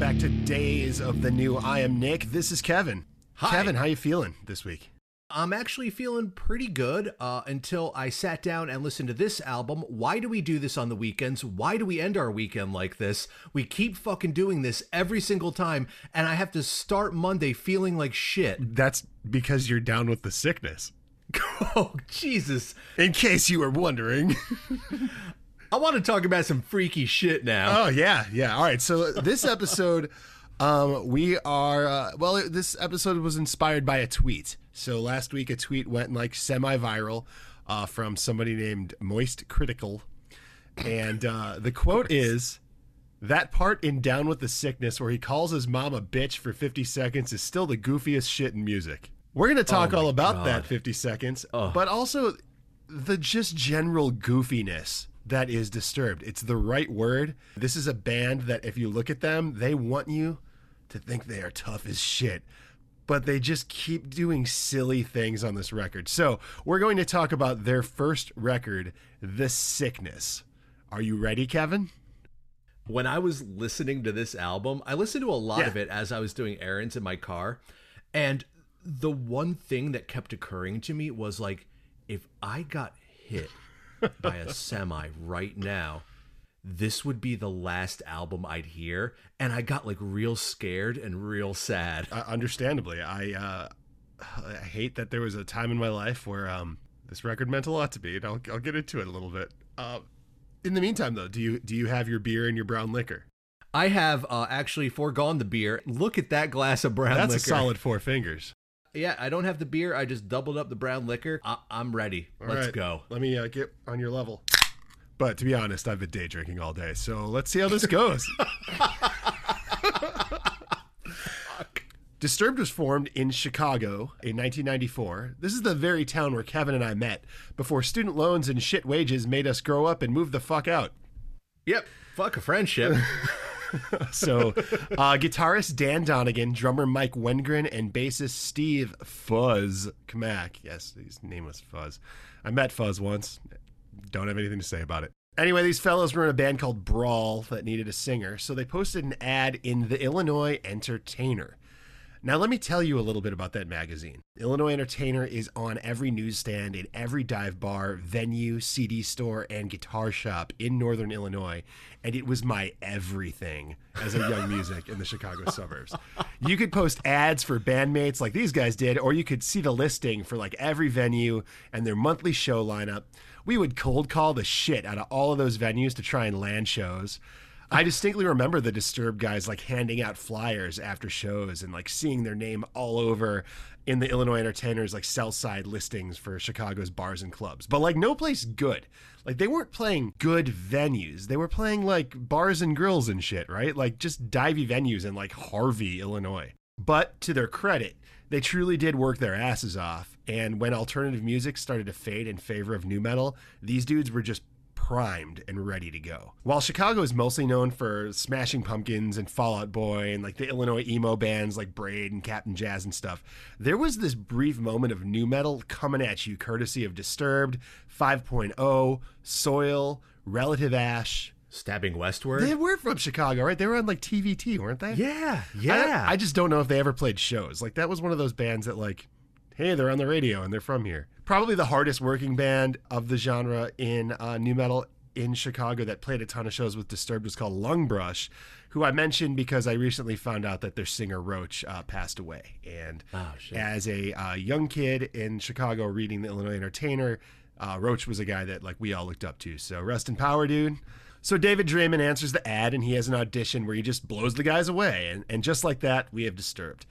Back to Days of the New. I am Nick. This is Kevin. Hi. Kevin, how you feeling this week? I'm actually feeling pretty good uh, until I sat down and listened to this album. Why do we do this on the weekends? Why do we end our weekend like this? We keep fucking doing this every single time, and I have to start Monday feeling like shit. That's because you're down with the sickness. oh, Jesus. In case you were wondering. I want to talk about some freaky shit now. Oh yeah, yeah. All right. So this episode, um, we are uh, well. This episode was inspired by a tweet. So last week, a tweet went like semi-viral uh, from somebody named Moist Critical, and uh, the quote is. That part in Down with the Sickness where he calls his mom a bitch for 50 seconds is still the goofiest shit in music. We're going to talk Oh all about God. that 50 seconds, Ugh. but also the just general goofiness that is disturbed. It's the right word. This is a band that if you look at them, they want you to think they are tough as shit. But they just keep doing silly things on this record. So, we're going to talk about their first record, The Sickness. Are you ready, Kevin? when I was listening to this album, I listened to a lot Yeah. of it as I was doing errands in my car. And the one thing that kept occurring to me was like, if I got hit by a semi right now, this would be the last album I'd hear. And I got like real scared and real sad. Uh, understandably, I uh, I hate that there was a time in my life where um, this record meant a lot to me, and I'll, I'll get into it a little bit. Uh, in the meantime, though, do you do you have your beer and your brown liquor? I have uh, actually foregone the beer. Look at that glass of brown That's liquor. a solid four fingers. Yeah, I don't have the beer. I just doubled up the brown liquor. I- I'm ready. All Let's right, go. Let me uh, get on your level. But to be honest, I've been day drinking all day, so let's see how this goes. Disturbed was formed in Chicago in 1994. This is the very town where Kevin and I met before student loans and shit wages made us grow up and move the fuck out. Yep. Fuck a friendship. So, uh, guitarist Dan Donegan, drummer Mike Wengren, and bassist Steve Fuzz Kmak. Yes, his name was Fuzz. I met Fuzz once. Don't have anything to say about it. Anyway, these fellows were in a band called Brawl that needed a singer, so they posted an ad in the Illinois Entertainer. Now, let me tell you a little bit about that magazine. Illinois Entertainer is on every newsstand, in every dive bar, venue, CD store, and guitar shop in Northern Illinois, and it was my everything as a young music in the Chicago suburbs. You could post ads for bandmates like these guys did, or you could see the listing for like every venue and their monthly show lineup. We would cold call the shit out of all of those venues to try and land shows. I distinctly remember the Disturbed guys like handing out flyers after shows and like seeing their name all over in the Illinois Entertainers like sell side listings for Chicago's bars and clubs. But like no place good. Like they weren't playing good venues. They were playing like bars and grills and shit, right? Like just divey venues in like Harvey, Illinois. But to their credit, they truly did work their asses off. And when alternative music started to fade in favor of nu metal, these dudes were just primed and ready to go. While Chicago is mostly known for Smashing Pumpkins and Fall Out Boy and like the Illinois emo bands like Braid and Cap'n Jazz and stuff, there was this brief moment of nu metal coming at you courtesy of Disturbed, 5.0, Soil, Relative Ash. Stabbing westward. They were from Chicago, right? They were on like TVT, weren't they? yeah, I- yeah. I, just don't know if they ever played shows. Like that was one of those bands that like, hey, they're on the radio and they're from here. Probably the hardest working band of the genre in uh, nu metal in Chicago that played a ton of shows with Disturbed was called Lungbrush, who I mentioned because I recently found out that their singer Roach uh, passed away. And Oh, shit. as a uh, young kid in Chicago reading the Illinois Entertainer, uh, Roach was a guy that like we all looked up to. So rest in power, dude. So David Draiman answers the ad, and he has an audition where he just blows the guys away, and, and just like that, we have Disturbed.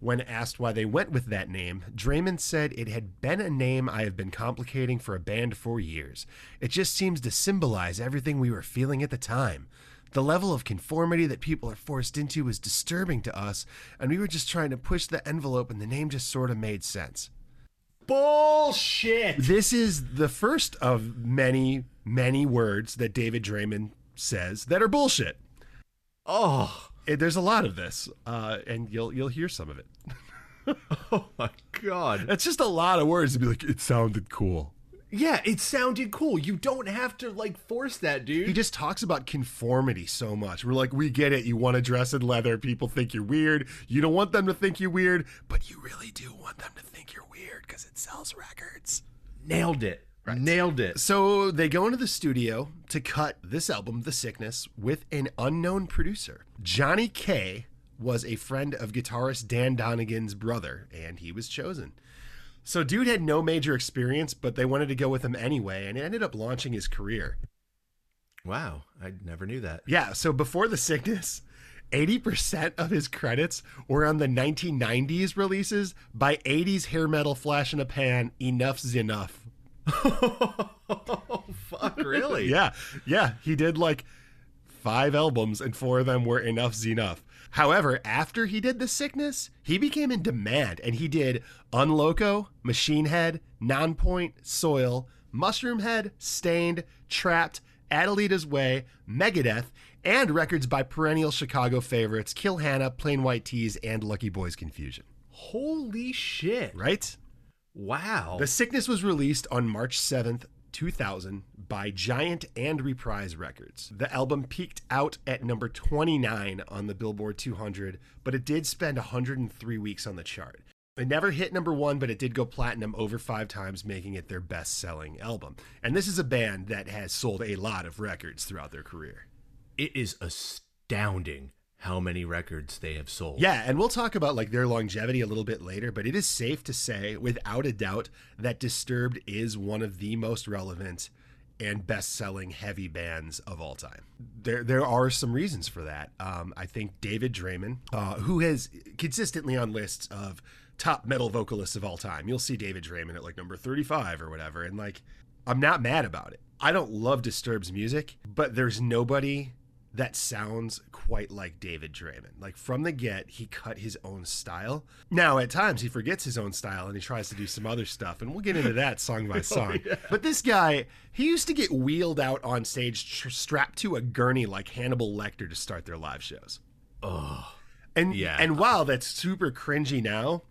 When asked why they went with that name, Draiman said it had been a name I have been complicating for a band for years. It just seems to symbolize everything we were feeling at the time. The level of conformity that people are forced into was disturbing to us, and we were just trying to push the envelope, and the name just sort of made sense. Bullshit. This is the first of many, many words that David Draiman says that are bullshit. Oh, Eh, There's a lot of this, uh, and you'll you'll hear some of it. oh my god. It's just a lot of words to be like, it sounded cool. Yeah, it sounded cool. You don't have to like force that, dude. He just talks about conformity so much. We're like, we get it. You want to dress in leather. People think you're weird. You don't want them to think you're weird, but you really do want them to think you're weird because it sells records. Nailed it. Nailed it. So they go into the studio to cut this album, The Sickness, with an unknown producer. Johnny K was a friend of guitarist Dan Donegan's brother, and he was chosen. So dude had no major experience, but they wanted to go with him anyway, and it ended up launching his career. Wow, I never knew that. Yeah, so before The Sickness, 80% of his credits were on the 1990s releases by 80s hair metal flash in a pan, Enuff Z'Nuff. Oh, fuck, really? yeah, yeah, he did like five albums, and four of them were Enuff Z'Nuff. However, after he did The Sickness, he became in demand and he did Unloco, Machine Head, Nonpoint, Soil, Mushroom Head, Staind, Trapt, Adelita's Way, Megadeth, and records by perennial Chicago favorites Kill Hannah, Plain White T's, and Lucky Boys Confusion. Holy shit. Right? Wow. The Sickness was released on March 7th, 2000 by Giant and Reprise Records. The album peaked out at number 29 on the Billboard 200, but it did spend 103 weeks on the chart. It never hit number one, but it did go platinum over five times, making it their best selling album. And this is a band that has sold a lot of records throughout their career. It is astounding how many records they have sold. Yeah, and we'll talk about like their longevity a little bit later, but it is safe to say without a doubt that Disturbed is one of the most relevant and best-selling heavy bands of all time. There, there are some reasons for that. Um, I think David Draiman, uh, who has consistently on lists of top metal vocalists of all time, you'll see David Draiman at like number thirty-five or whatever, and like I'm not mad about it. I don't love Disturbed's music, but there's nobody that sounds quite like David Draiman. Like from the get, he cut his own style. Now, at times, he forgets his own style and he tries to do some other stuff, and we'll get into that song by oh, song. oh, yeah. But this guy, he used to get wheeled out on stage, tr- strapped to a gurney like Hannibal Lecter to start their live shows. Oh, and yeah. And while that's super cringy now,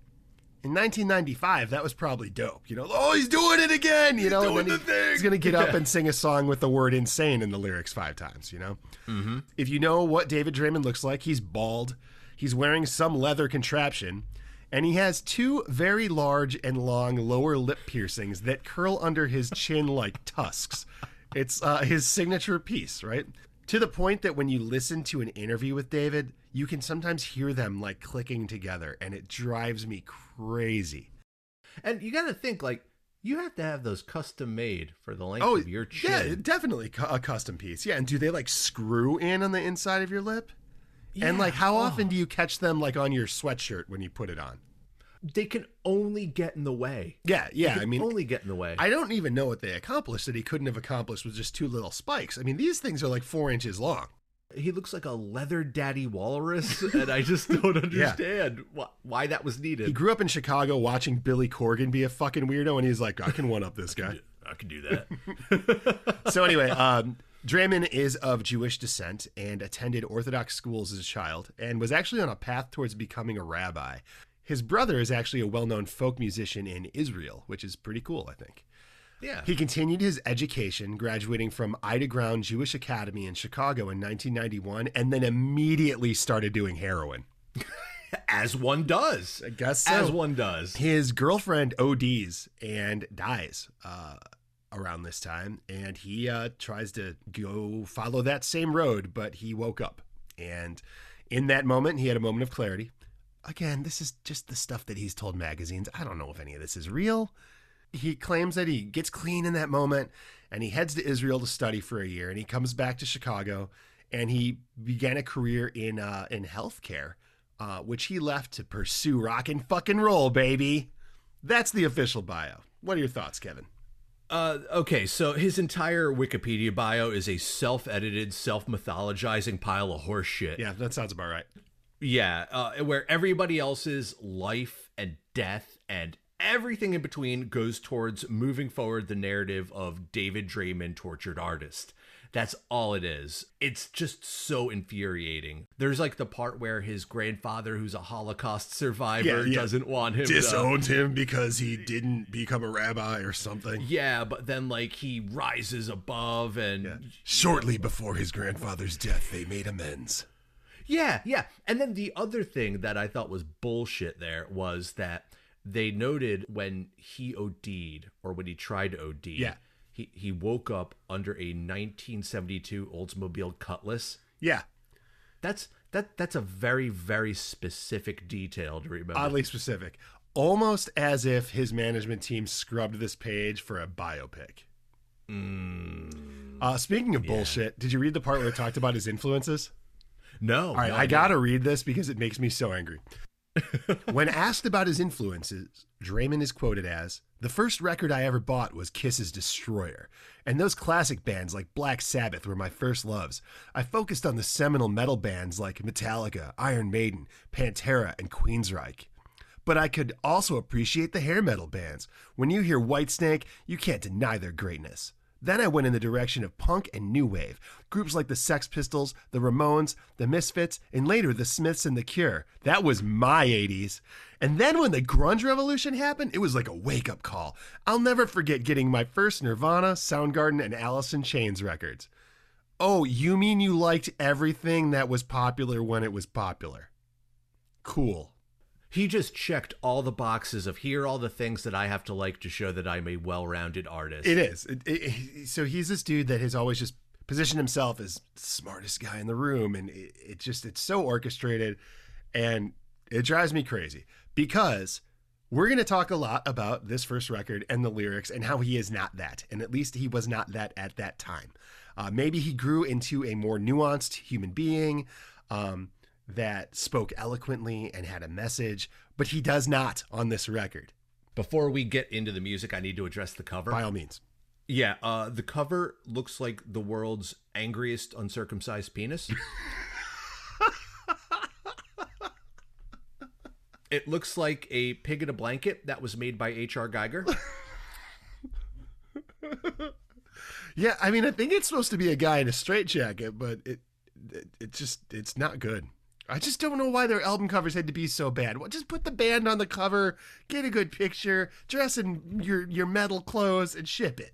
in 1995, that was probably dope. You know, oh, he's doing it again. You know, he's, doing he, he's gonna get up and sing a song with the word "insane" in the lyrics five times. You know, mm-hmm. if you know what David Draiman looks like, he's bald. He's wearing some leather contraption, and he has two very large and long lower lip piercings that curl under his chin like tusks. It's uh, his signature piece, right? To the point that when you listen to an interview with David, you can sometimes hear them like clicking together, and it drives me crazy. And you got to think like you have to have those custom made for the length oh, of your chin. Yeah, definitely a custom piece. Yeah, and do they like screw in on the inside of your lip? Yeah. And like, how oh. often do oh. you catch them like on your sweatshirt when you put it on? They can only get in the way. Yeah, yeah. I mean, only get in the way. I don't even know what they accomplished that he couldn't have accomplished with just two little spikes. I mean, these things are like four inches long he looks like a leather daddy walrus, and I just don't understand yeah. why, why that was needed. He grew up in Chicago watching Billy Corgan be a fucking weirdo, and he's like, I can one up this guy. I can do that. so anyway, um, Draiman is of Jewish descent and attended Orthodox schools as a child, and was actually on a path towards becoming a rabbi. His brother is actually a well-known folk musician in Israel, which is pretty cool, I think. Yeah. He continued his education, graduating from Ida Crown Jewish Academy in Chicago in 1991, and then immediately started doing heroin. As one does. I guess so. As one does. His girlfriend ODs and dies uh, around this time, and he uh, tries to go follow that same road, but he woke up. And in that moment, he had a moment of clarity. Again, this is just the stuff that he's told magazines. I don't know if any of this is real he claims that he gets clean in that moment and he heads to Israel to study for a year and he comes back to Chicago and he began a career in uh, in healthcare, uh, which he left to pursue rock and fucking roll, baby. That's the official bio. What are your thoughts, Kevin? Uh, okay, so his entire Wikipedia bio is a self-edited, self-mythologizing pile of horse shit. Yeah, that sounds about right. Yeah, uh, where everybody else's life and death and everything in between goes towards moving forward the narrative of David Draiman, tortured artist. That's all it is. It's just so infuriating. There's like the part where his grandfather, who's a Holocaust survivor, Yeah, yeah. doesn't want him to. Disowned him because he didn't become a rabbi or something. Yeah, but then like he rises above and Shortly before his grandfather's death, they made amends. Yeah, yeah. And then the other thing that I thought was bullshit there was that they noted when he OD'd or when he tried to OD, Yeah. he, he woke up under a 1972 Oldsmobile Cutlass. Yeah, That's that that's a very very specific detail to remember. oddly specific. Almost as if his management team scrubbed this page for a biopic. Uh, speaking of bullshit, did you read the part where it talked about his influences? No, All right, no, I gotta read this because it makes me so angry. when asked about his influences, Draiman is quoted as The first record I ever bought was Kiss's Destroyer, and those classic bands like Black Sabbath were my first loves. I focused on the seminal metal bands like Metallica, Iron Maiden, Pantera, and Queensryche. But I could also appreciate the hair metal bands. When you hear Whitesnake, you can't deny their greatness. Then I went in the direction of punk and new wave. Groups like the Sex Pistols, the Ramones, the Misfits, and later the Smiths and the Cure. That was my 80s. And then when the grunge revolution happened, it was like a wake up call. I'll never forget getting my first Nirvana, Soundgarden, and Alice in Chains records. Oh, you mean you liked everything that was popular when it was popular? Cool. He just checked all the boxes of here all the things that I have to like to show that I'm a well-rounded artist. It is. It, it, so he's this dude that has always just positioned himself as smartest guy in the room, and it, it just it's so orchestrated, and it drives me crazy because we're going to talk a lot about this first record and the lyrics and how he is not that, and at least he was not that at that time. Uh, maybe he grew into a more nuanced human being. Um, that spoke eloquently and had a message, but he does not on this record, Before we get into the music, I need to address the cover. by all means. Yeah, uh, the cover looks like the world's angriest uncircumcised penis. it looks like a pig in a blanket that was made by H.R. Giger. Yeah, I mean, I think it's supposed to be a guy in a straitjacket, but it, it, it just, it's not good. I just don't know why their album covers had to be so bad. Well, just put the band on the cover, get a good picture, dress in your your metal clothes, and ship it.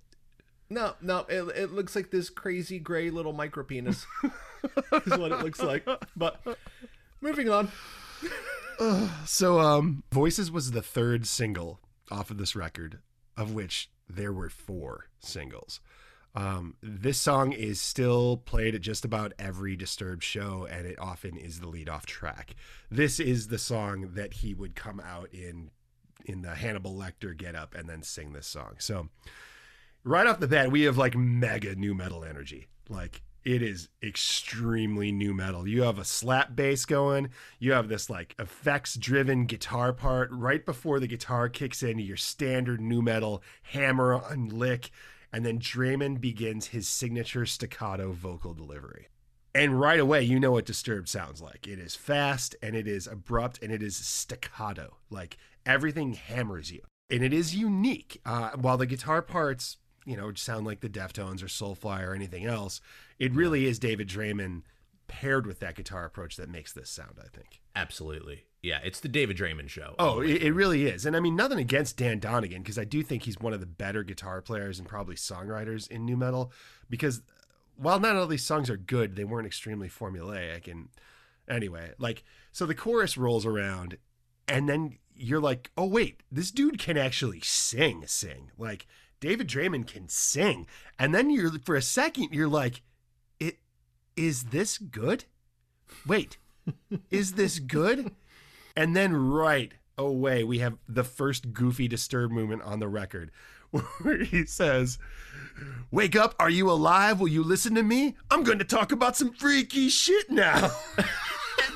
No, no, it, it looks like this crazy gray little micro penis. is what it looks like. But moving on. So, um, Voices was the third single off of this record, of which there were four singles. Um, this song is still played at just about every Disturbed show, and it often is the lead off track. This is the song that he would come out in in the Hannibal Lecter get up and then sing this song. So, right off the bat, we have like mega nu metal energy. Like it is extremely nu metal. You have a slap bass going. You have this like effects driven guitar part right before the guitar kicks in. Your standard nu metal hammer on lick, and then Draiman begins his signature staccato vocal delivery. And right away, you know what Disturbed sounds like. It is fast and it is abrupt and it is staccato. Like everything hammers you. And it is unique. Uh, while the guitar parts, you know, sound like the Deftones or Soulfly or anything else, it really is David Draiman paired with that guitar approach that makes this sound, I think. Absolutely. Yeah, it's the David Draiman show. Oh, it, it really is. And I mean, nothing against Dan Donegan, because I do think he's one of the better guitar players and probably songwriters in nu metal. Because while not all these songs are good, they weren't extremely formulaic. And anyway, like, so the chorus rolls around, and then you're like, oh, wait, this dude can actually sing, sing. Like, David Draiman can sing. And then you're, for a second, you're like, is this good? Wait, is this good? And then right away, we have the first goofy disturb movement on the record where he says, Wake up, are you alive? Will you listen to me? I'm going to talk about some freaky shit now.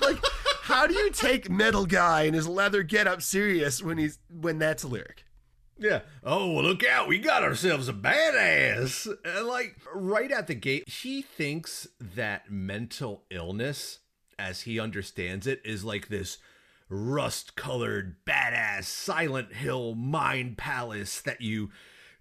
Like, how do you take metal guy and his leather get up serious when he's when that's a lyric? Yeah. Oh, well, look out. We got ourselves a badass. And like right at the gate, he thinks that mental illness, as he understands it, is like this rust colored, badass Silent Hill mind palace that you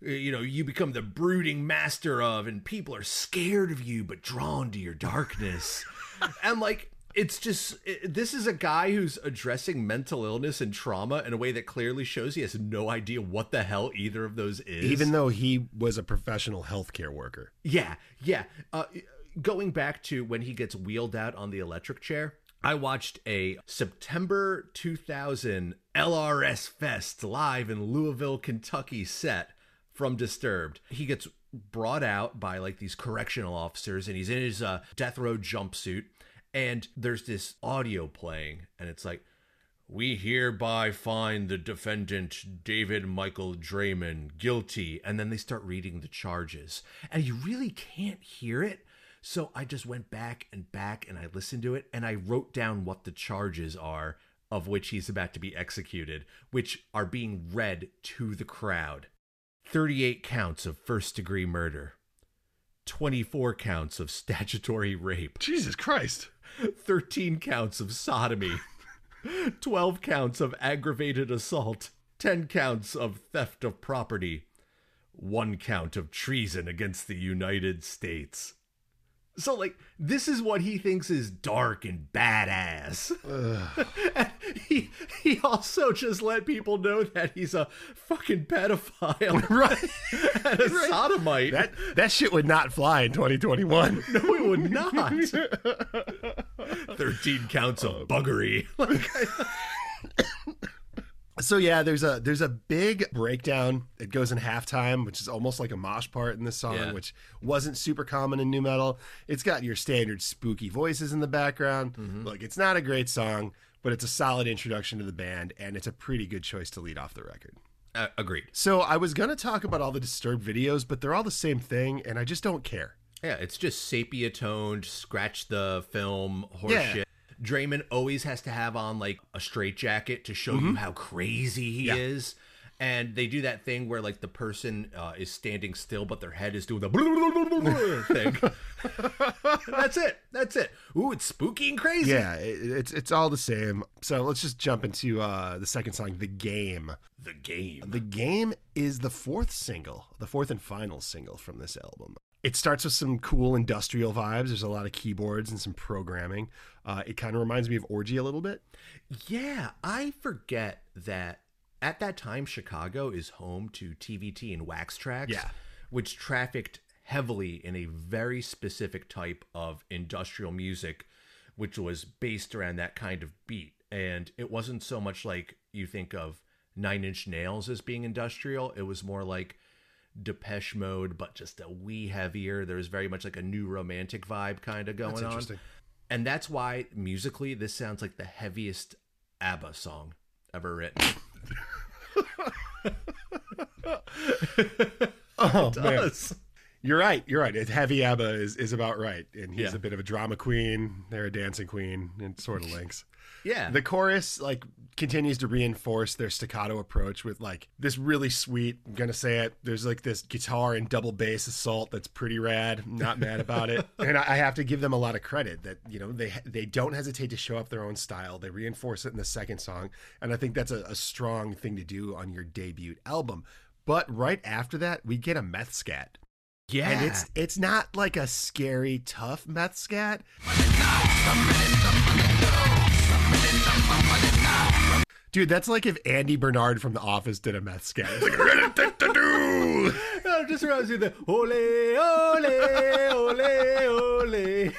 uh, you know, you become the brooding master of, and people are scared of you but drawn to your darkness. and like, it's just it, this is a guy who's addressing mental illness and trauma in a way that clearly shows he has no idea what the hell either of those is. Even though he was a professional healthcare worker. Yeah, yeah. Uh, going back to when he gets wheeled out on the electric chair, I watched a September 2000 LRS Fest live in Louisville, Kentucky set from Disturbed. He gets brought out by like these correctional officers and he's in his uh, death row jumpsuit and there's this audio playing and it's like we hereby find the defendant David Michael Draiman guilty. And then they start reading the charges and you really can't hear it. So I just went back and back and I listened to it and I wrote down what the charges are of which he's about to be executed which are being read to the crowd. 38 counts of first degree murder, 24 counts of statutory rape, Jesus Christ. 13 counts of sodomy, 12 counts of aggravated assault, 10 counts of theft of property, 1 count of treason against the United States. So, like, this is what he thinks is dark and badass. and he he also just let people know that he's a fucking pedophile, Right. and a sodomite. That that shit would not fly in 2021. no, it would not. Thirteen counts of um, buggery. Like, So yeah, there's a there's a big breakdown. It goes in halftime, which is almost like a mosh part in this song, Yeah. which wasn't super common in nu metal. It's got your standard spooky voices in the background. Mm-hmm. Look, it's not a great song, but it's a solid introduction to the band, and it's a pretty good choice to lead off the record. uh, agreed. So I was gonna talk about all the disturbed videos, but they're all the same thing, and I just don't care. Yeah, it's just sepia toned, scratch the film horseshit. Yeah. Draiman always has to have on like a straight jacket to show you how crazy he Yeah. is. And they do that thing where like the person uh, is standing still, but their head is doing the thing. That's it. That's it. Ooh, it's spooky and crazy. Yeah, it, it's it's all the same. So let's just jump into uh, the second song, "The Game." The game. The Game is the fourth single, the fourth and final single from this album. It starts with some cool industrial vibes. There's a lot of keyboards and some programming. Uh, it kind of reminds me of Orgy a little bit. Yeah, I forget that at that time Chicago is home to TVT and Wax Trax, Yeah. which trafficked heavily in a very specific type of industrial music, which was based around that kind of beat. And it wasn't so much like you think of Nine Inch Nails as being industrial. It was more like Depeche Mode, but just a wee heavier. There was very much like a new romantic vibe kind of going That's on. And that's why musically this sounds like the heaviest ABBA song ever written. Oh man, you're right. You're right. It's heavy ABBA is, is about right, and he's Yeah. a bit of a drama queen. They're a dancing queen, and sort of links. Yeah. The chorus like continues to reinforce their staccato approach with like this really sweet. I'm gonna say it. There's like this guitar and double bass assault that's pretty rad. I'm not mad about it, and I, I have to give them a lot of credit that you know they they don't hesitate to show up their own style. They reinforce it in the second song, and I think that's a, a strong thing to do on your debut album. But right after that, we get a meth scat. Yeah. And it's it's not like a scary tough meth scat. Dude, that's like if Andy Bernard from The Office did a meth scat. It's like, "Do." Just reminds me of the ole, ole, ole, ole.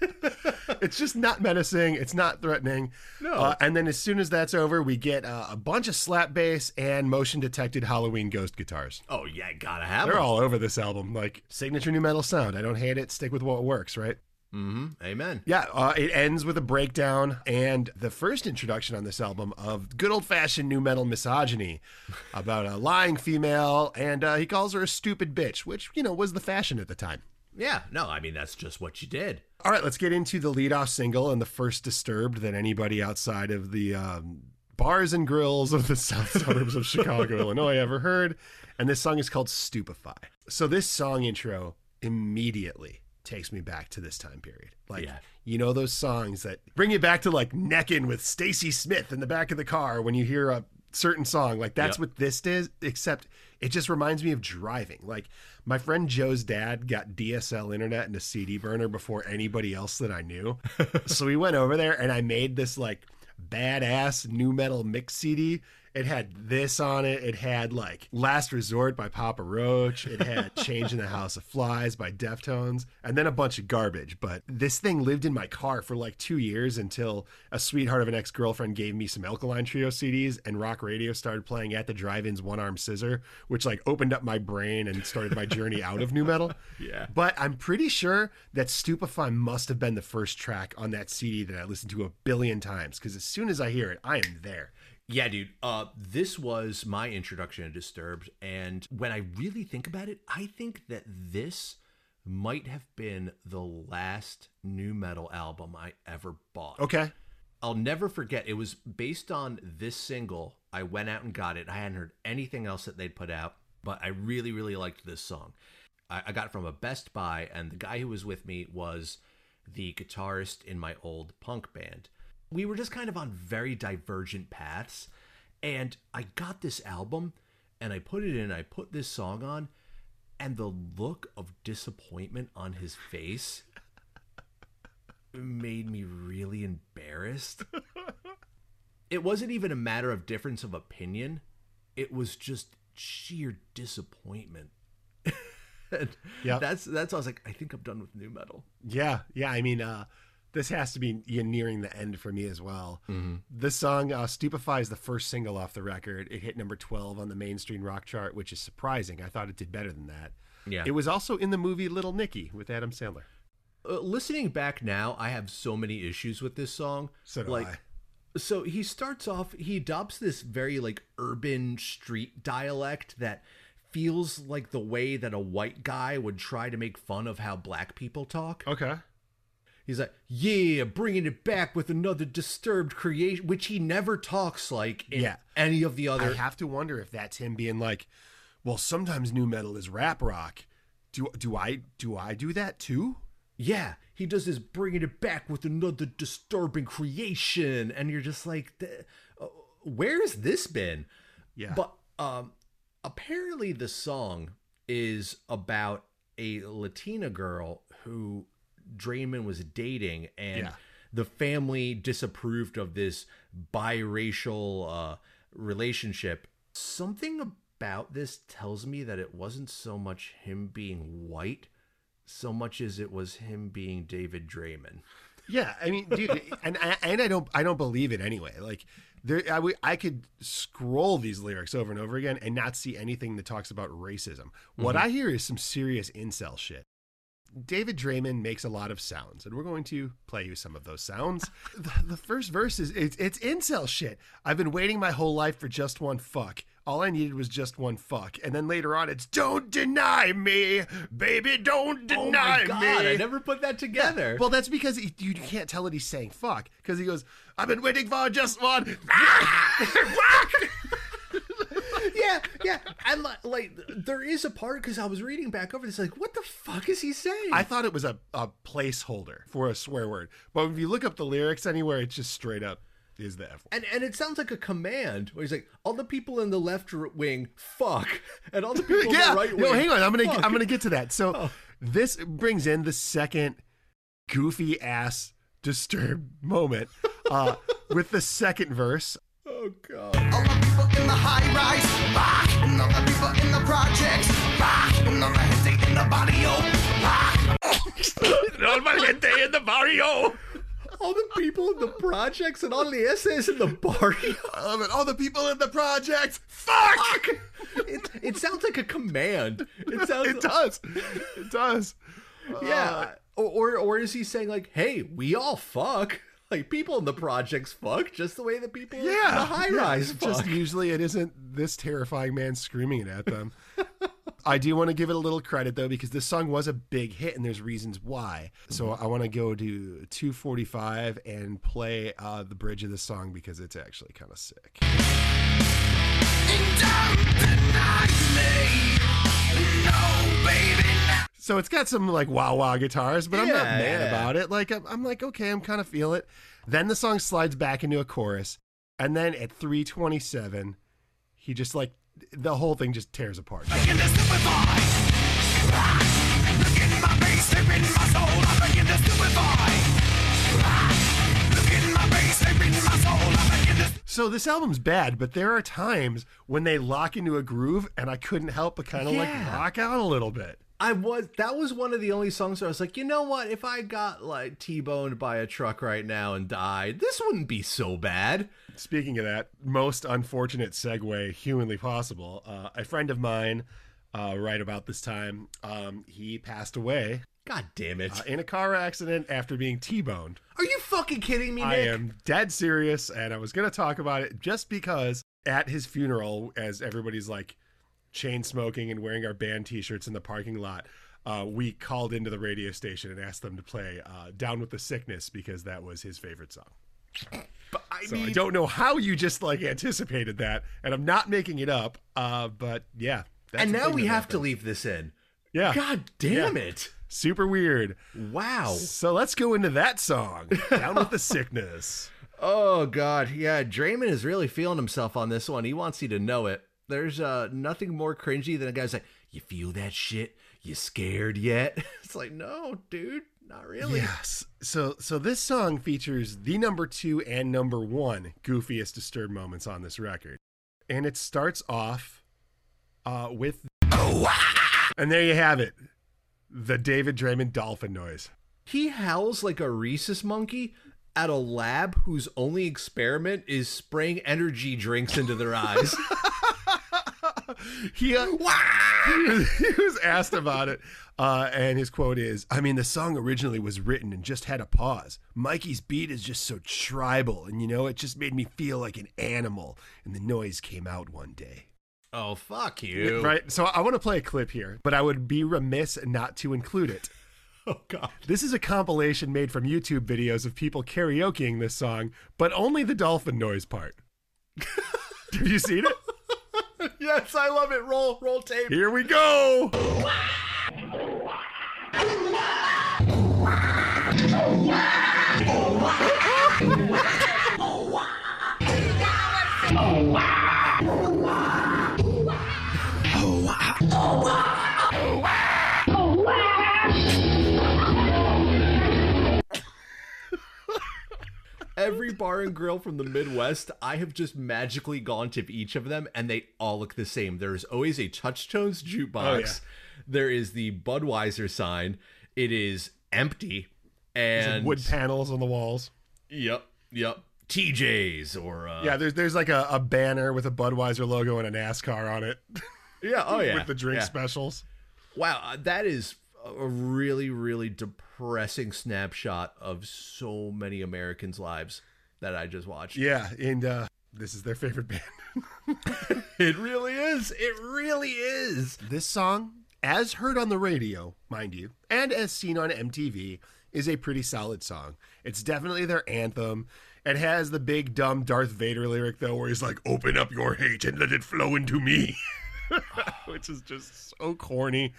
it's just not menacing. It's not threatening. No. Uh, and then as soon as that's over, we get uh, a bunch of slap bass and motion detected Halloween ghost guitars. Oh, yeah, gotta have They're them. all over this album. Like signature nu metal sound. I don't hate it. Stick with what works, right? Mm-hmm. Amen. Yeah, uh, it ends with a breakdown and the first introduction on this album of good old fashioned nu metal misogyny about a lying female, and uh, he calls her a stupid bitch, which, you know, was the fashion at the time. Yeah, no, I mean, that's just what you did. All right, let's get into the leadoff single and the first disturbed that anybody outside of the um, bars and grills of the south suburbs of Chicago, Illinois ever heard. And this song is called Stupefy. So this song intro immediately takes me back to this time period. Like, Yeah. you know, those songs that bring you back to like necking with Stacy Smith in the back of the car when you hear a certain song. Like that's Yep. what this is, except it just reminds me of driving. Like my friend Joe's dad got DSL internet and a CD burner before anybody else that I knew. so we went over there and I made this like badass nu metal mix CD. It had this on it. It had like Last Resort by Papa Roach. It had Change in the House of Flies by Deftones, and then a bunch of garbage. But this thing lived in my car for like two years until a sweetheart of an ex girlfriend gave me some Alkaline Trio CDs, and rock radio started playing at the drive-in's One Arm Scissor, which like opened up my brain and started my journey out of nu metal. Yeah. But I'm pretty sure that Stupefy must have been the first track on that CD that I listened to a billion times because as soon as I hear it, I am there. Yeah, dude. Uh, this was my introduction to Disturbed, and when I really think about it, I think that this might have been the last nu metal album I ever bought. Okay. I'll never forget. It was based on this single. I went out and got it. I hadn't heard anything else that they'd put out, but I really, really liked this song. I, I got it from a Best Buy, and the guy who was with me was the guitarist in my old punk band. We were just kind of on very divergent paths, and I got this album, and I put it in. I put this song on, and the look of disappointment on his face made me really embarrassed. it wasn't even a matter of difference of opinion. It was just sheer disappointment. yeah, That's that's I was like, I think I'm done with nu metal. Yeah, yeah. I mean, uh, this has to be nearing the end for me as well. This song, uh, "Stupefy," is the first single off the record. It hit number twelve on the mainstream rock chart, which is surprising. I thought it did better than that. Yeah. It was also in the movie Little Nicky with Adam Sandler. Uh, listening back now, I have so many issues with this song. So do like, I. So he starts off, he adopts this very like urban street dialect that feels like the way that a white guy would try to make fun of how black people talk. Okay. He's like, yeah, bringing it back with another disturbed creation, which he never talks like in Yeah. any of the other. I have to wonder if that's him being like, "Well, sometimes nu metal is rap rock." Do do I do I do that too? yeah, he does this bringing it back with another disturbing creation, and you're just like, "Th- uh, where has this been? Yeah. But um, apparently, the song is about a Latina girl who Draiman was dating, and Yeah. the family disapproved of this biracial uh, relationship. Something about this tells me that it wasn't so much him being white, so much as it was him being David Draiman. Yeah, I mean, dude, and and I don't I don't believe it anyway. Like there, I, I could scroll these lyrics over and over again and not see anything that talks about racism. What I hear is some serious incel shit. David Draiman makes a lot of sounds, and we're going to play you some of those sounds. the, the first verse is it's, it's incel shit. I've been waiting my whole life for just one fuck. All I needed was just one fuck, and then later on, it's "Don't deny me, baby, don't deny Oh my god, me." I never put that together. Well, that's because he, you can't tell that he's saying fuck because he goes, "I've been waiting for just one." yeah, yeah. And like, like there is a part because I was reading back over this, like, what the fuck is he saying? I thought it was a, a placeholder for a swear word, but if you look up the lyrics anywhere, it's just straight up is the F word. and and it sounds like a command where he's like, all the people in the left wing, fuck, and all the people in the right wing. no, hang on. I'm gonna fuck. I'm gonna get to that. So Oh. this brings in the second goofy ass disturbed moment uh, with the second verse. Oh god. All the people in the high rise, rock. And all the people in the projects, rock. And all the gente in the barrio, rock. Nobody gente in the barrio. All the people in the projects and all the essays in the barrio. Um, and all the people in the projects. Fuck. It, it sounds like a command. It sounds. It does. It does. Yeah. Or, or or is he saying like, hey, we all fuck? Like people in the projects fuck just the way the people Yeah. in the high rise it's fuck. Just usually it isn't this terrifying man screaming it at them. I do want to give it a little credit though because this song was a big hit and there's reasons why. So Mm-hmm. I want to go to 245 and play uh, the bridge of this song because it's actually kind of sick. And don't deny me. No, baby, no. So it's got some like wah wah guitars, but I'm not Yeah, mad yeah. about it. Like I'm, I'm like okay, I'm kind of feel it. Then the song slides back into a chorus, And then at 327, he just like the whole thing just tears apart. begin to stupefy. Look in my face, deep in my soul. I begin to stupefy. Look in my face, deep in my soul. I begin to So this album's bad, but there are times when they lock into a groove and I couldn't help but kind of like Yeah. rock out a little bit. I was that was one of the only songs where I was like, you know what? If I got like T-boned by a truck right now and died, this wouldn't be so bad. Speaking of that, most unfortunate segue humanly possible. Uh, a friend of mine, uh, right about this time, um, he passed away God damn it! uh, in a car accident after being T-boned. Are you fucking kidding me, Nick? I am dead serious, and I was going to talk about it just because at his funeral, as everybody's like chain smoking and wearing our band T-shirts in the parking lot, uh, we called into the radio station and asked them to play uh, "Down with the Sickness" because that was his favorite song. But I So mean, I don't know how you just like anticipated that, and I'm not making it up. Uh, but yeah, that's and now we have to leave this in. Yeah, God damn it! super weird. Wow. So let's go into that song, "Down with the Sickness." Oh god, yeah, Draiman is really feeling himself on this one. He wants you to know it. There's uh nothing more cringy than a guy's like, "You feel that shit? You scared yet?" It's like, "No, dude, not really." Yes. So so this song features the number two and number one goofiest disturbed moments on this record. And it starts off uh, with And there you have it. The David Draiman dolphin noise. He howls like a rhesus monkey at a lab whose only experiment is spraying energy drinks into their eyes. He, uh, he, was, he was asked about it, uh, and his quote is I mean, the song originally was written and just had a pause. Mikey's beat is just so tribal, and you know, it just made me feel like an animal, and the noise came out one day. oh, fuck you. Right. So I want to play a clip here, but I would be remiss not to include it. Oh god. This is a compilation made from YouTube videos of people karaokeing this song, but only the dolphin noise part. Have you seen it? Yes, I love it. Roll roll tape. Here we go. Oh, Every bar and grill from the Midwest, I have just magically gone to each of them and they all look the same. There's always a TouchTunes jukebox. Oh, yeah. There is the Budweiser sign. It is empty. And Wood panels on the walls. Yep, yep. TJ's or uh Yeah, there's there's like a, a banner with a Budweiser logo and a NASCAR on it yeah, oh yeah. with the drink yeah. specials. Wow, uh, that is a really, really depressing snapshot of so many Americans' lives that I just watched. Yeah, and uh, this is their favorite band. It really is. It really is. This song, as heard on the radio, mind you, and as seen on MTV, is a pretty solid song. It's definitely their anthem. It has the big dumb Darth Vader lyric though, where he's like, "Open up your hate and let it flow into me," which is just so corny.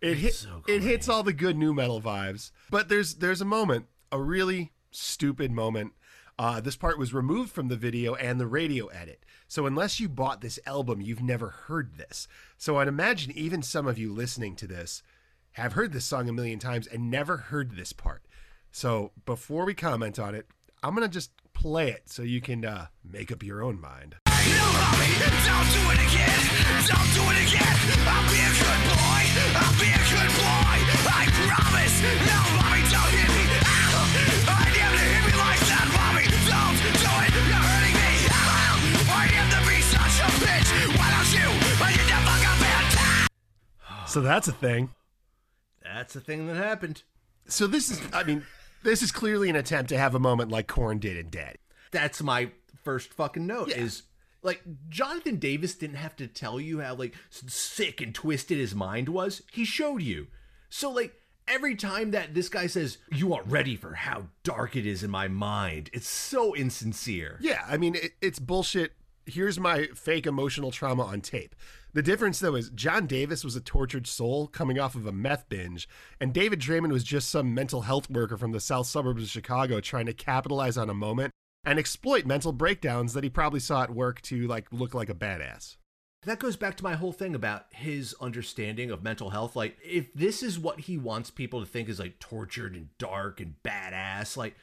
It hit, so it hits all the good nu metal vibes, but there's there's a moment, a really stupid moment. Uh, this part was removed from the video and the radio edit. So unless you bought this album, you've never heard this. So I'd imagine even some of you listening to this have heard this song a million times and never heard this part. So before we comment on it, I'm gonna just play it so you can uh, make up your own mind. So that's a thing. That's a thing that happened. So this is, I mean, this is clearly an attempt to have a moment like Korn did in Dead. That's my first fucking note is like Jonathan Davis didn't have to tell you how like sick and twisted his mind was. He showed you. So like every time that this guy says you aren't ready for how dark it is in my mind, it's so insincere. Yeah, I mean, it, it's bullshit. Here's my fake emotional trauma on tape. The difference, though, is John Davis was a tortured soul coming off of a meth binge, and David Draiman was just some mental health worker from the south suburbs of Chicago trying to capitalize on a moment and exploit mental breakdowns that he probably saw at work to like look like a badass. That goes back to my whole thing about his understanding of mental health. Like, if this is what he wants people to think is like tortured and dark and badass, like,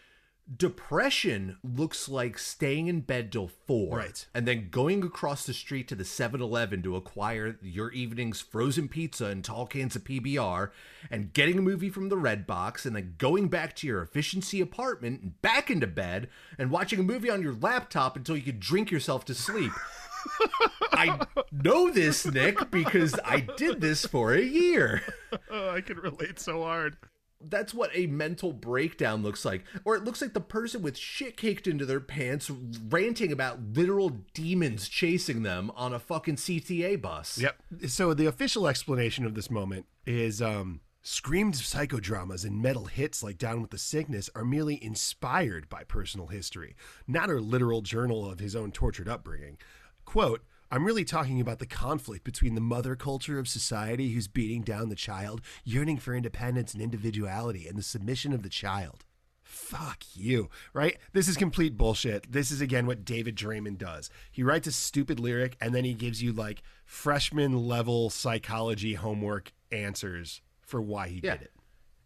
depression looks like staying in bed till four. Right. And then going across the street to the 7 Eleven to acquire your evening's frozen pizza and tall cans of PBR, and getting a movie from the Redbox, and then going back to your efficiency apartment and back into bed and watching a movie on your laptop until you could drink yourself to sleep. I know this, Nick, because I did this for a year. Oh, I can relate so hard. That's what a mental breakdown looks like. Or it looks like the person with shit caked into their pants ranting about literal demons chasing them on a fucking CTA bus. Yep. So the official explanation of this moment is um screamed psychodramas and metal hits like Down with the Sickness are merely inspired by personal history, not a literal journal of his own tortured upbringing. Quote, I'm really talking about the conflict between the mother culture of society who's beating down the child, yearning for independence and individuality, and the submission of the child. Fuck you, right? This is complete bullshit. This is again what David Draiman does. He writes a stupid lyric and then he gives you like freshman level psychology homework answers for why he Yeah. did it.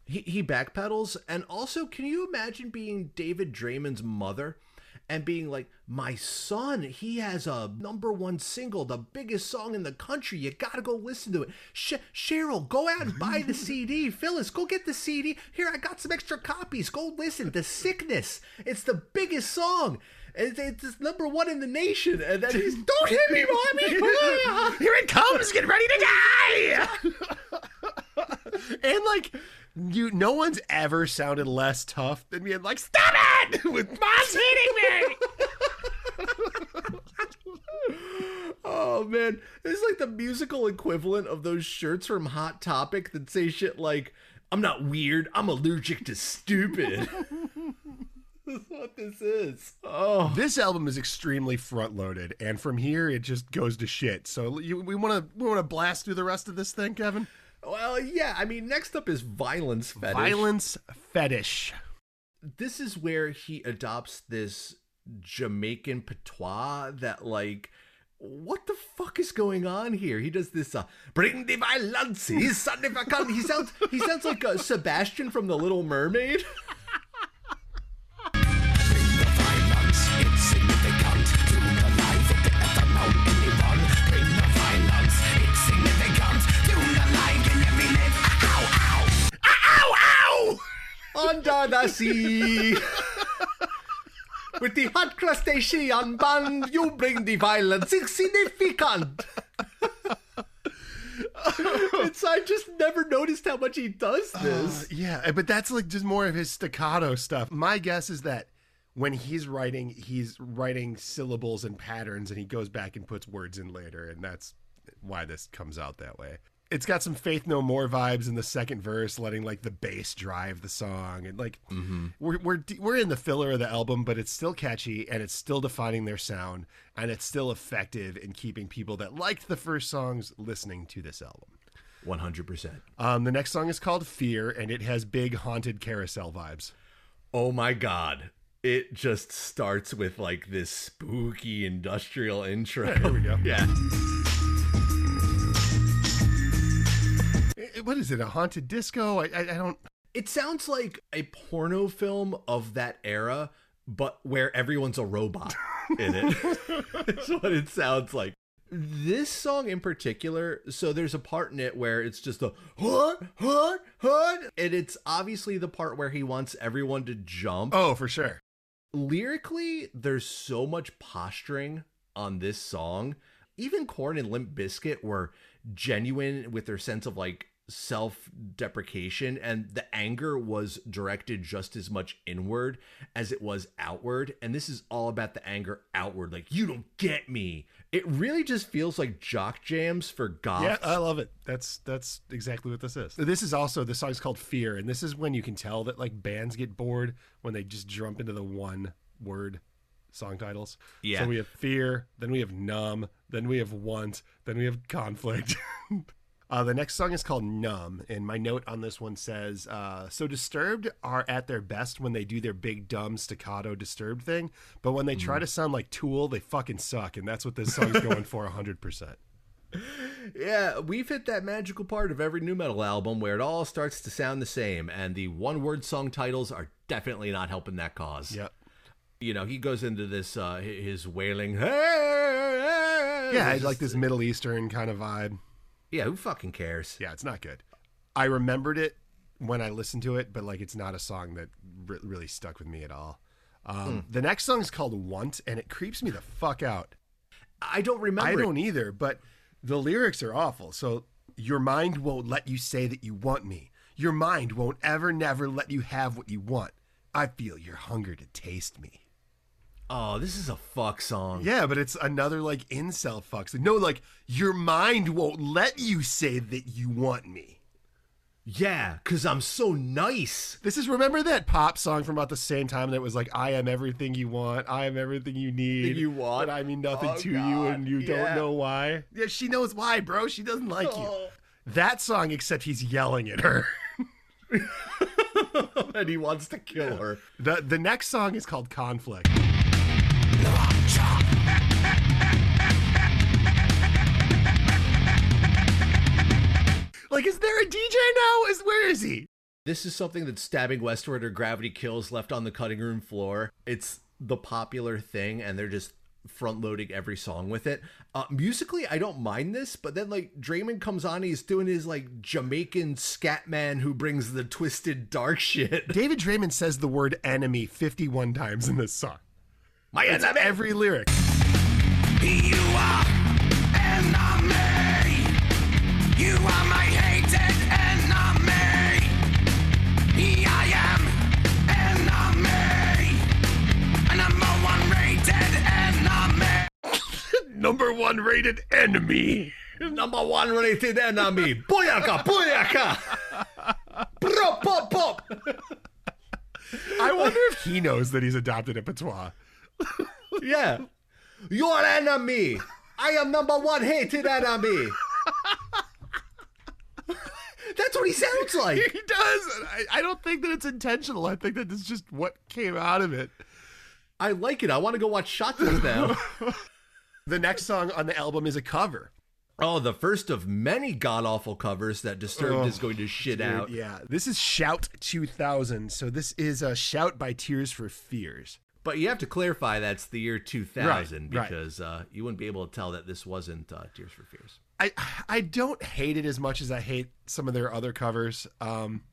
He, he backpedals. And also, can you imagine being David Draiman's mother and being like, My son, he has a number one single, the biggest song in the country. You gotta go listen to it. Sh- Cheryl, go out and buy the CD. Phyllis, go get the CD. Here, I got some extra copies. Go listen. The Sickness. It's the biggest song. It's, it's number one in the nation. And then he's, Don't hit me, mommy. Here it comes, get ready to die! and like you no one's ever sounded less tough than being like, Stop it! With mom's hitting me! Oh man, it's like the musical equivalent of those shirts from Hot Topic that say shit like, "I'm not weird, I'm allergic to stupid." That's what this is. Oh, This album is extremely front loaded, and from here it just goes to shit. So you, we want to we want to blast through the rest of this thing, Kevin. Well, yeah. I mean, next up is violence fetish. Violence fetish. This is where he adopts this Jamaican patois that like. What the fuck is going on here? He does this uh, "Bring the violence." He's significant. He sounds he sounds like uh, Sebastian from The Little Mermaid. under the sea. With the hot crustacean band, you bring the violence insignificant. it's I just never noticed how much he does uh, this. Yeah, but that's like just more of his staccato stuff. My guess is that when he's writing, he's writing syllables and patterns, and he goes back and puts words in later, and that's why this comes out that way. It's got some Faith No More vibes in the second verse, letting like the bass drive the song, and like we're we're we're in the filler of the album, but it's still catchy and it's still defining their sound, and it's still effective in keeping people that liked the first songs listening to this album. One hundred percent. Um, the next song is called Fear, and it has big haunted carousel vibes. Oh my god. It just starts with like this spooky industrial intro. Here we go. Yeah. What is it? A haunted disco? I, I, I don't. It sounds like a porno film of that era, but where everyone's a robot in it. That's what it sounds like. This song in particular, so there's a part in it where it's just a hut, hut, hut, and it's obviously the part where he wants everyone to jump. Oh, for sure. Lyrically, there's so much posturing on this song. Even Korn and Limp Bizkit were genuine with their sense of like self-deprecation and the anger was directed just as much inward as it was outward and this is all about the anger outward like you don't get me it really just feels like jock jams for goths Yeah, I love it. That's that's exactly what this is. This is also the song's called Fear, and this is when you can tell that like bands get bored when they just jump into the one word song titles. Yeah. So we have Fear, then we have Numb, then we have Want, then we have Conflict. Uh, the next song is called Numb, and my note on this one says uh, So Disturbed are at their best when they do their big, dumb, staccato Disturbed thing, but when they try to sound like Tool, they fucking suck, and that's what this song's going for 100%. Yeah, we've hit that magical part of every nu metal album where it all starts to sound the same, and the one word song titles are definitely not helping that cause. Yep. You know, he goes into this, uh, his wailing, hey, hey, Yeah, I It's like this Middle Eastern kind of vibe. Yeah, who fucking cares? Yeah, it's not good. I remembered it when I listened to it, but like it's not a song that re- really stuck with me at all. Um, The next song is called Want, and it creeps me the fuck out. I don't remember. I don't either, but the lyrics are awful. So, your mind won't let you say that you want me. Your mind won't ever, never let you have what you want. I feel your hunger to taste me. Oh, this is a fuck song. Yeah, but it's another like incel fucks. No, like your mind won't let you say that you want me. Yeah, because I'm so nice. This is remember that pop song from about the same time that was like I am everything you want, I am everything you need, That you want? but I mean nothing Oh, to you, and you yeah. don't know why. Yeah, she knows why, bro. She doesn't like you. Oh. That song, except he's yelling at her. and he wants to kill her. the The next song is called Conflict. Like, is there a DJ now? Is where is he? This is something that Stabbing Westward or Gravity Kills left on the cutting room floor. It's the popular thing, and they're just front loading every song with it. Uh, musically, I don't mind this, but then like Draiman comes on, he's doing his like Jamaican scat man who brings the twisted dark shit. David Draiman says the word enemy 51 times in this song. My It's enemy. every lyric. You are enemy. You are my hated enemy. I am enemy. And I'm one rated enemy. Number one rated enemy. Number one rated enemy. Booyaka, booyaka. Pop, pop, pop. I wonder if he knows that he's adopted a patois. Yeah. Your enemy. I am number one hated enemy. That's what he sounds like. He does. I, I don't think that it's intentional. I think that it's just what came out of it. I like it. I want to go watch Shots now. The next song on the album is a cover. oh, the first of many god awful covers that Disturbed Oh, is going to shit out. Yeah, this is Shout 2000. So this is a Shout by Tears for Fears. But you have to clarify that's the year 2000 Right, right. because Uh, you wouldn't be able to tell that this wasn't uh, Tears for Fears. I I don't hate it as much as I hate some of their other covers. Um,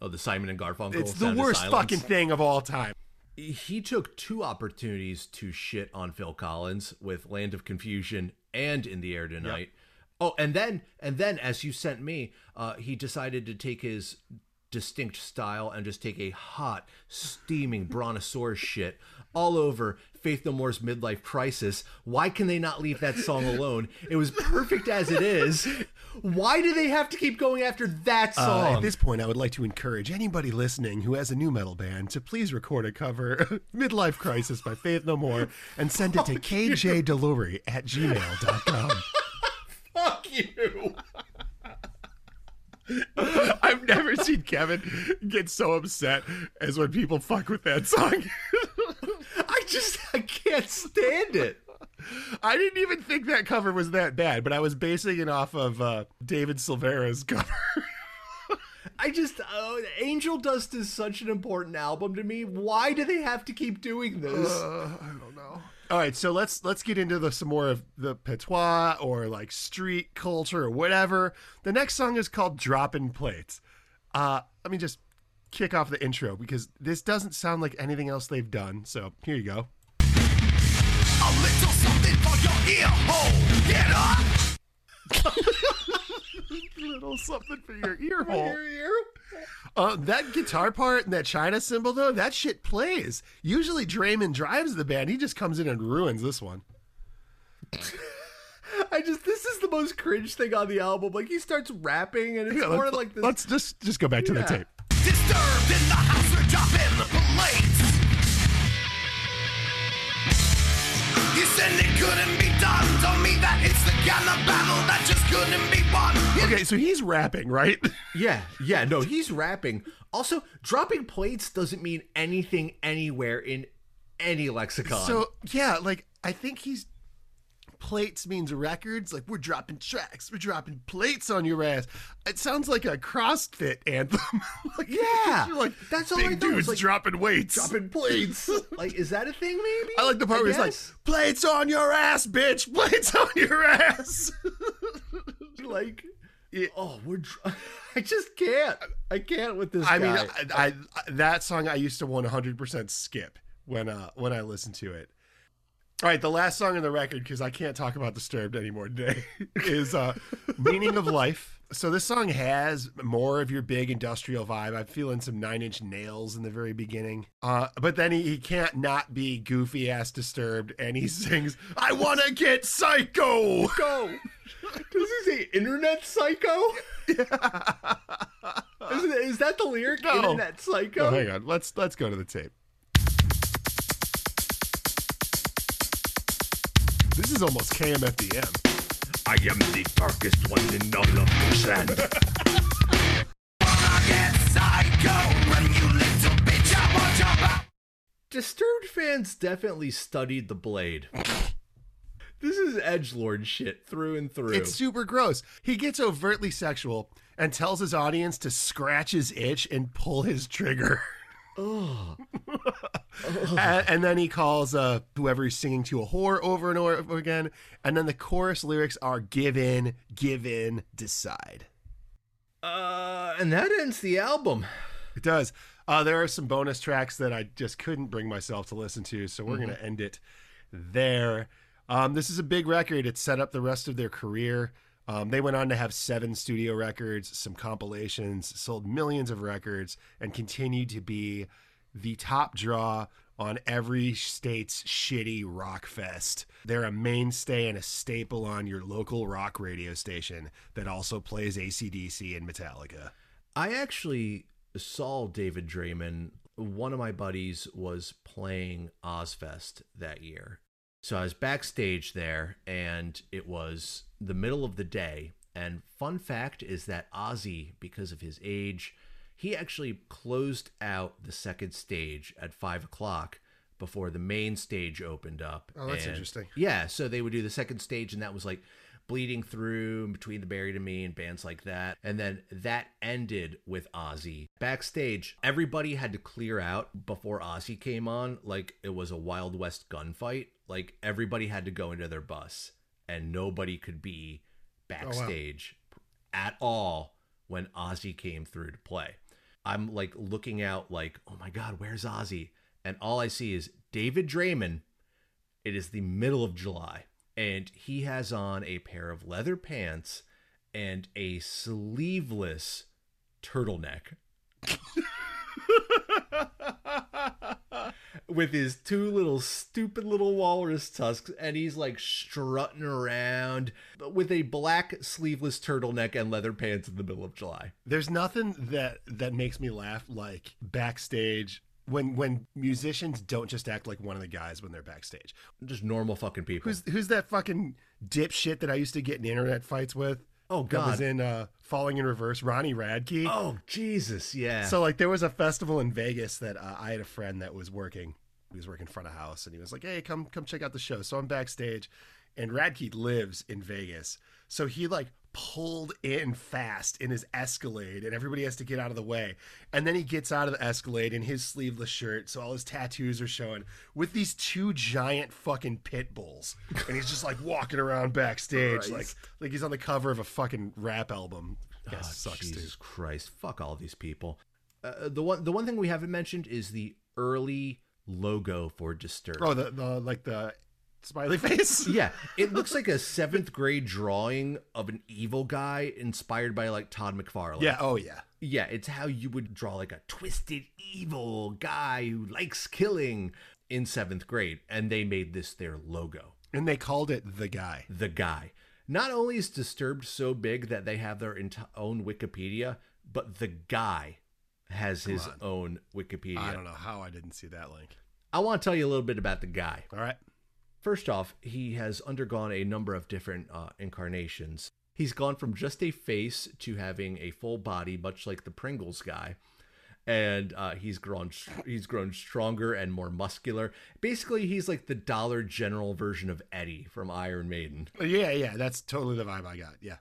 Oh, the Simon and Garfunkel. it's the worst fucking thing of all time. he took two opportunities to shit on Phil Collins with Land of Confusion and In the Air Tonight. Oh, and then and then as you sent me, uh, he decided to take his distinct style and just take a hot, steaming brontosaurus shit all over Faith No More's midlife crisis. Why can they not leave that song alone? It was perfect as it is. Why do they have to keep going after that Uh, song? at this point, I would like to encourage anybody listening who has a nu metal band to please record a cover, Midlife Crisis by Faith No More, and send it to kjdelury at gmail.com. Fuck you. I've never seen Kevin gets so upset as when people fuck with that song. I just I can't stand it. I didn't even think that cover was that bad, but I was basing it off of uh, David Silvera's cover. I just uh, Angel Dust is such an important album to me. Why do they have to keep doing this? Uh, I don't know. All right, so let's let's get into the some more of the patois or like street culture or whatever. The next song is called "Dropping Plates." Uh, let me just kick off the intro because this doesn't sound like anything else they've done. So here you go. A little something for your ear hole. Get up. Little something for your ear hole. Uh, that guitar part and that China cymbal though, that shit plays. Usually Draiman drives the band. He just comes in and ruins this one. I just this is the most cringe thing on the album. Like he starts rapping and it's Yeah, more let's, like this. let's just just go back to the tape. Disturbed in the house, we're dropping the plates. You said it couldn't be done. Told me that it's the kind of battle that just couldn't be won. You Okay, so he's rapping, right? Yeah, yeah, no, he's rapping. Also, dropping plates doesn't mean anything anywhere in any lexicon. So yeah, like I think he's plates means records. Like we're dropping tracks, we're dropping plates on your ass. It sounds like a CrossFit anthem. like, Yeah, you're like that's all big I dudes like dropping weights. dropping plates. like, is that a thing? Maybe. I like the part where he's like, "Plates on your ass, bitch! Plates on your ass!" like, oh, we're. Dr- I just can't. I can't with this. I mean, guy. I, I, that song I used to 100% skip when uh when I listened to it. All right, the last song on the record because I can't talk about Disturbed anymore today is uh "Meaning of Life." So this song has more of your big industrial vibe. I'm feeling some Nine Inch Nails in the very beginning, uh, but then he, he can't not be goofy ass Disturbed, and he sings, "I want to get psycho." go. Does he say internet psycho? It, is that the lyric? No. Internet psycho. Oh, hang on, let's let's go to the tape. This is almost KMFDM. I am the darkest one in all of the sand. Get psycho when you little bitch. I want your back. Disturbed fans definitely studied the blade. this is edge lord shit through and through. It's super gross. He gets overtly sexual and tells his audience to scratch his itch and pull his trigger. and, and then he calls uh, whoever he's singing to a whore over and over again. And then the chorus lyrics are give in, give in, decide. uh, and that ends the album. It does. Uh, there are some bonus tracks that I just couldn't bring myself to listen to, so we're going to end it there. Um, this is a big record. It set up the rest of their career. Um, they went on to have seven studio records, some compilations, sold millions of records, and continued to be the top draw on every state's shitty rock fest. They're a mainstay and a staple on your local rock radio station that also plays ACDC and Metallica. I actually saw David Draiman. One of my buddies was playing Ozzfest that year. So I was backstage there and it was the middle of the day. And fun fact is that Ozzy, because of his age, he actually closed out the second stage at five o'clock before the main stage opened up. Oh, that's And- interesting. Yeah, so they would do the second stage, and that was like bleeding through between the buried and me and bands like that and then that ended with ozzy backstage everybody had to clear out before ozzy came on like it was a wild west gunfight like everybody had to go into their bus and nobody could be oh, backstage at all when ozzy came through to play. I'm like looking out like oh my god where's ozzy? And all i see is david draiman. It is the middle of July, and he has on a pair of leather pants and a sleeveless turtleneck. With his two little stupid little walrus tusks, and he's like strutting around with a black sleeveless turtleneck and leather pants in the middle of July. There's nothing that that makes me laugh like backstage when when musicians don't just act like one of the guys when they're backstage. Just normal fucking people. Who's who's that fucking dipshit that I used to get in internet fights with? Oh, god. that was in uh, Falling in Reverse. Ronnie Radke. oh, Jesus, yeah. So like there was a festival in Vegas that uh, I had a friend that was working. He was working front of house, and he was like, "Hey, come come check out the show." So I'm backstage, and Radke lives in Vegas, so he like pulled in fast in his Escalade, and everybody has to get out of the way. And then he gets out of the Escalade in his sleeveless shirt, so all his tattoos are showing, with these two giant fucking pit bulls, and he's just like walking around backstage, like Christ. like he's on the cover of a fucking rap album. Guess Oh, sucks, Jesus dude. Christ! Fuck all these people. Uh, the one, the one thing we haven't mentioned is the early logo for Disturbed. Oh, the, the like the smiley face. Yeah, it looks like a seventh grade drawing of an evil guy inspired by like Todd McFarlane. Yeah. Oh, yeah. yeah, it's how you would draw like a twisted evil guy who likes killing in seventh grade, and they made this their logo. And they called it the guy. the guy. Not only is Disturbed so big that they have their ent- own Wikipedia, but the guy has his on. own Wikipedia. I don't know how I didn't see that link. I want to tell you a little bit about the guy. All right. First off, he has undergone a number of different uh, incarnations. He's gone from just a face to having a full body, much like the Pringles guy. And uh, he's grown he's grown stronger and more muscular. Basically, he's like the Dollar General version of Eddie from Iron Maiden. Yeah, yeah, that's totally the vibe I got. Yeah.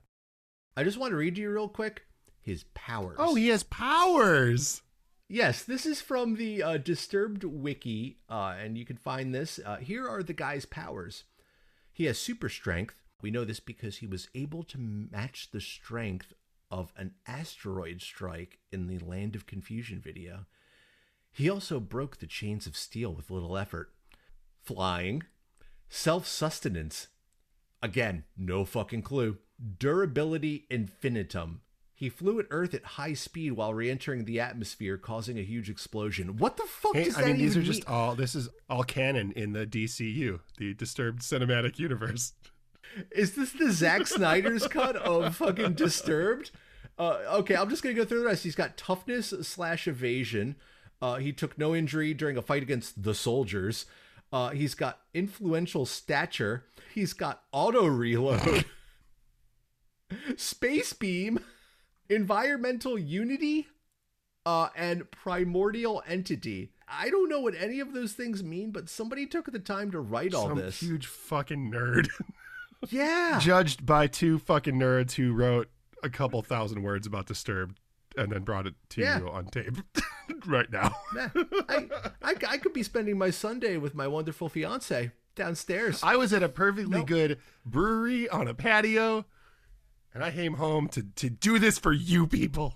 I just want to read to you real quick his powers. Oh, he has powers. Yes, this is from the uh, Disturbed Wiki, uh, and you can find this. Uh, here are the guy's powers. He has super strength. We know this because he was able to match the strength of an asteroid strike in the Land of Confusion video. He also broke the chains of steel with little effort. Flying, self sustenance. Again, no fucking clue. Durability infinitum. He flew at Earth at high speed while re-entering the atmosphere, causing a huge explosion. What the fuck Hey, does I that mean, these are just mean? all. This is all canon in the DCU, the Disturbed Cinematic Universe. Is this the Zack Snyder's cut of fucking Disturbed? Uh, okay, I'm just gonna go through the rest. He's got toughness slash evasion. Uh, he took no injury during a fight against the soldiers. Uh, he's got influential stature. He's got auto reload, space beam, environmental unity, uh, and primordial entity. I don't know what any of those things mean, but somebody took the time to write all Some this. huge fucking nerd, yeah. judged by two fucking nerds who wrote a couple thousand words about Disturbed and then brought it to Yeah. you on tape right now. I, I, I could be spending my Sunday with my wonderful fiance downstairs. I was at a perfectly Nope. good brewery on a patio, and I came home to to do this for you people.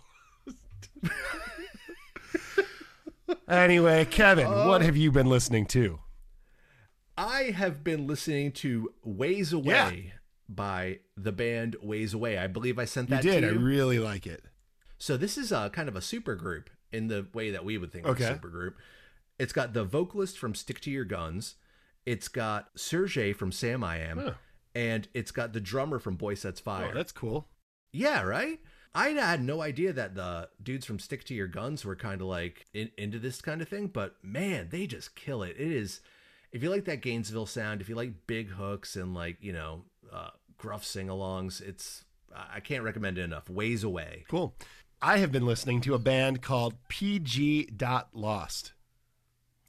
anyway, Kevin, what Uh, have you been listening to? I have been listening to Ways Away Yeah. by the band Ways Away. I believe I sent that You did. to I really like it. so this is a kind of a super group in the way that we would think of a super group. It's got the vocalist from Stick to Your Guns. It's got Sergey from Samiam. Huh. And it's got the drummer from Boy Sets Fire. Oh, that's cool. Yeah, right? I had no idea that the dudes from Stick to Your Guns were kind of like in, into this kind of thing, but man, they just kill it. It is, if you like that Gainesville sound, if you like big hooks and like, you know, uh, gruff sing alongs, it's, I can't recommend it enough. Ways Away. Cool. I have been listening to a band called PG Dot Lost.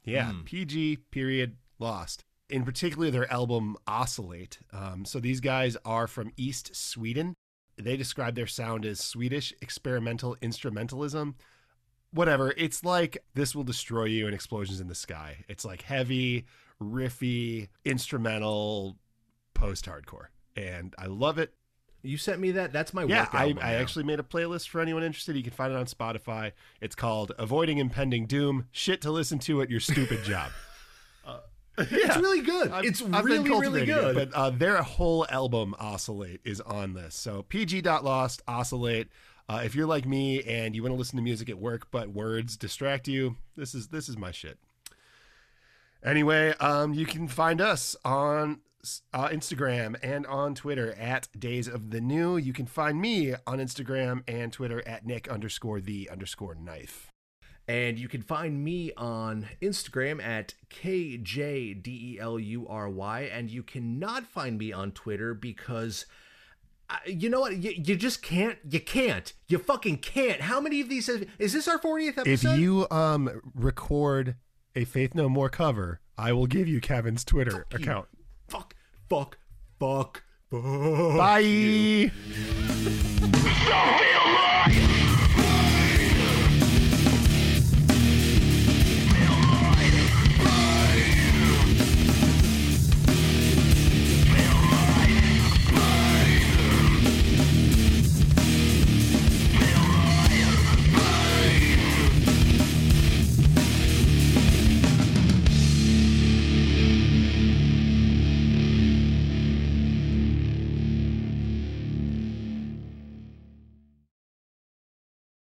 Yeah, Hmm. PG period Lost. In particular, their album Oscillate. Um, so these guys are from East Sweden. They describe their sound as Swedish experimental instrumentalism. Whatever. It's like This Will Destroy You and Explosions in the Sky. It's like heavy, riffy, instrumental, post hardcore. And I love it. You sent me that? That's my Yeah, work I, I actually made a playlist for anyone interested. You can find it on Spotify. It's called Avoiding Impending Doom Shit to Listen to at Your Stupid Job. It's really good. I've- it's I've really, really cultivating it, good. but uh, their whole album, Oscillate, is on this. So PG.Lost, Oscillate. Uh, if you're like me and you want to listen to music at work, but words distract you, this is this is my shit. Anyway, um, you can find us on uh, Instagram and on Twitter at Days of the New. You can find me on Instagram and Twitter at Nick underscore the underscore knife. And you can find me on Instagram at KJDELURY. And you cannot find me on Twitter because, uh, you know what? You, you just can't. You can't. You fucking can't. How many of these? Have, is this our 40th episode? If you um record a Faith No More cover, I will give you Kevin's Twitter you. account. Fuck, fuck, fuck, fuck. Bye. Stop!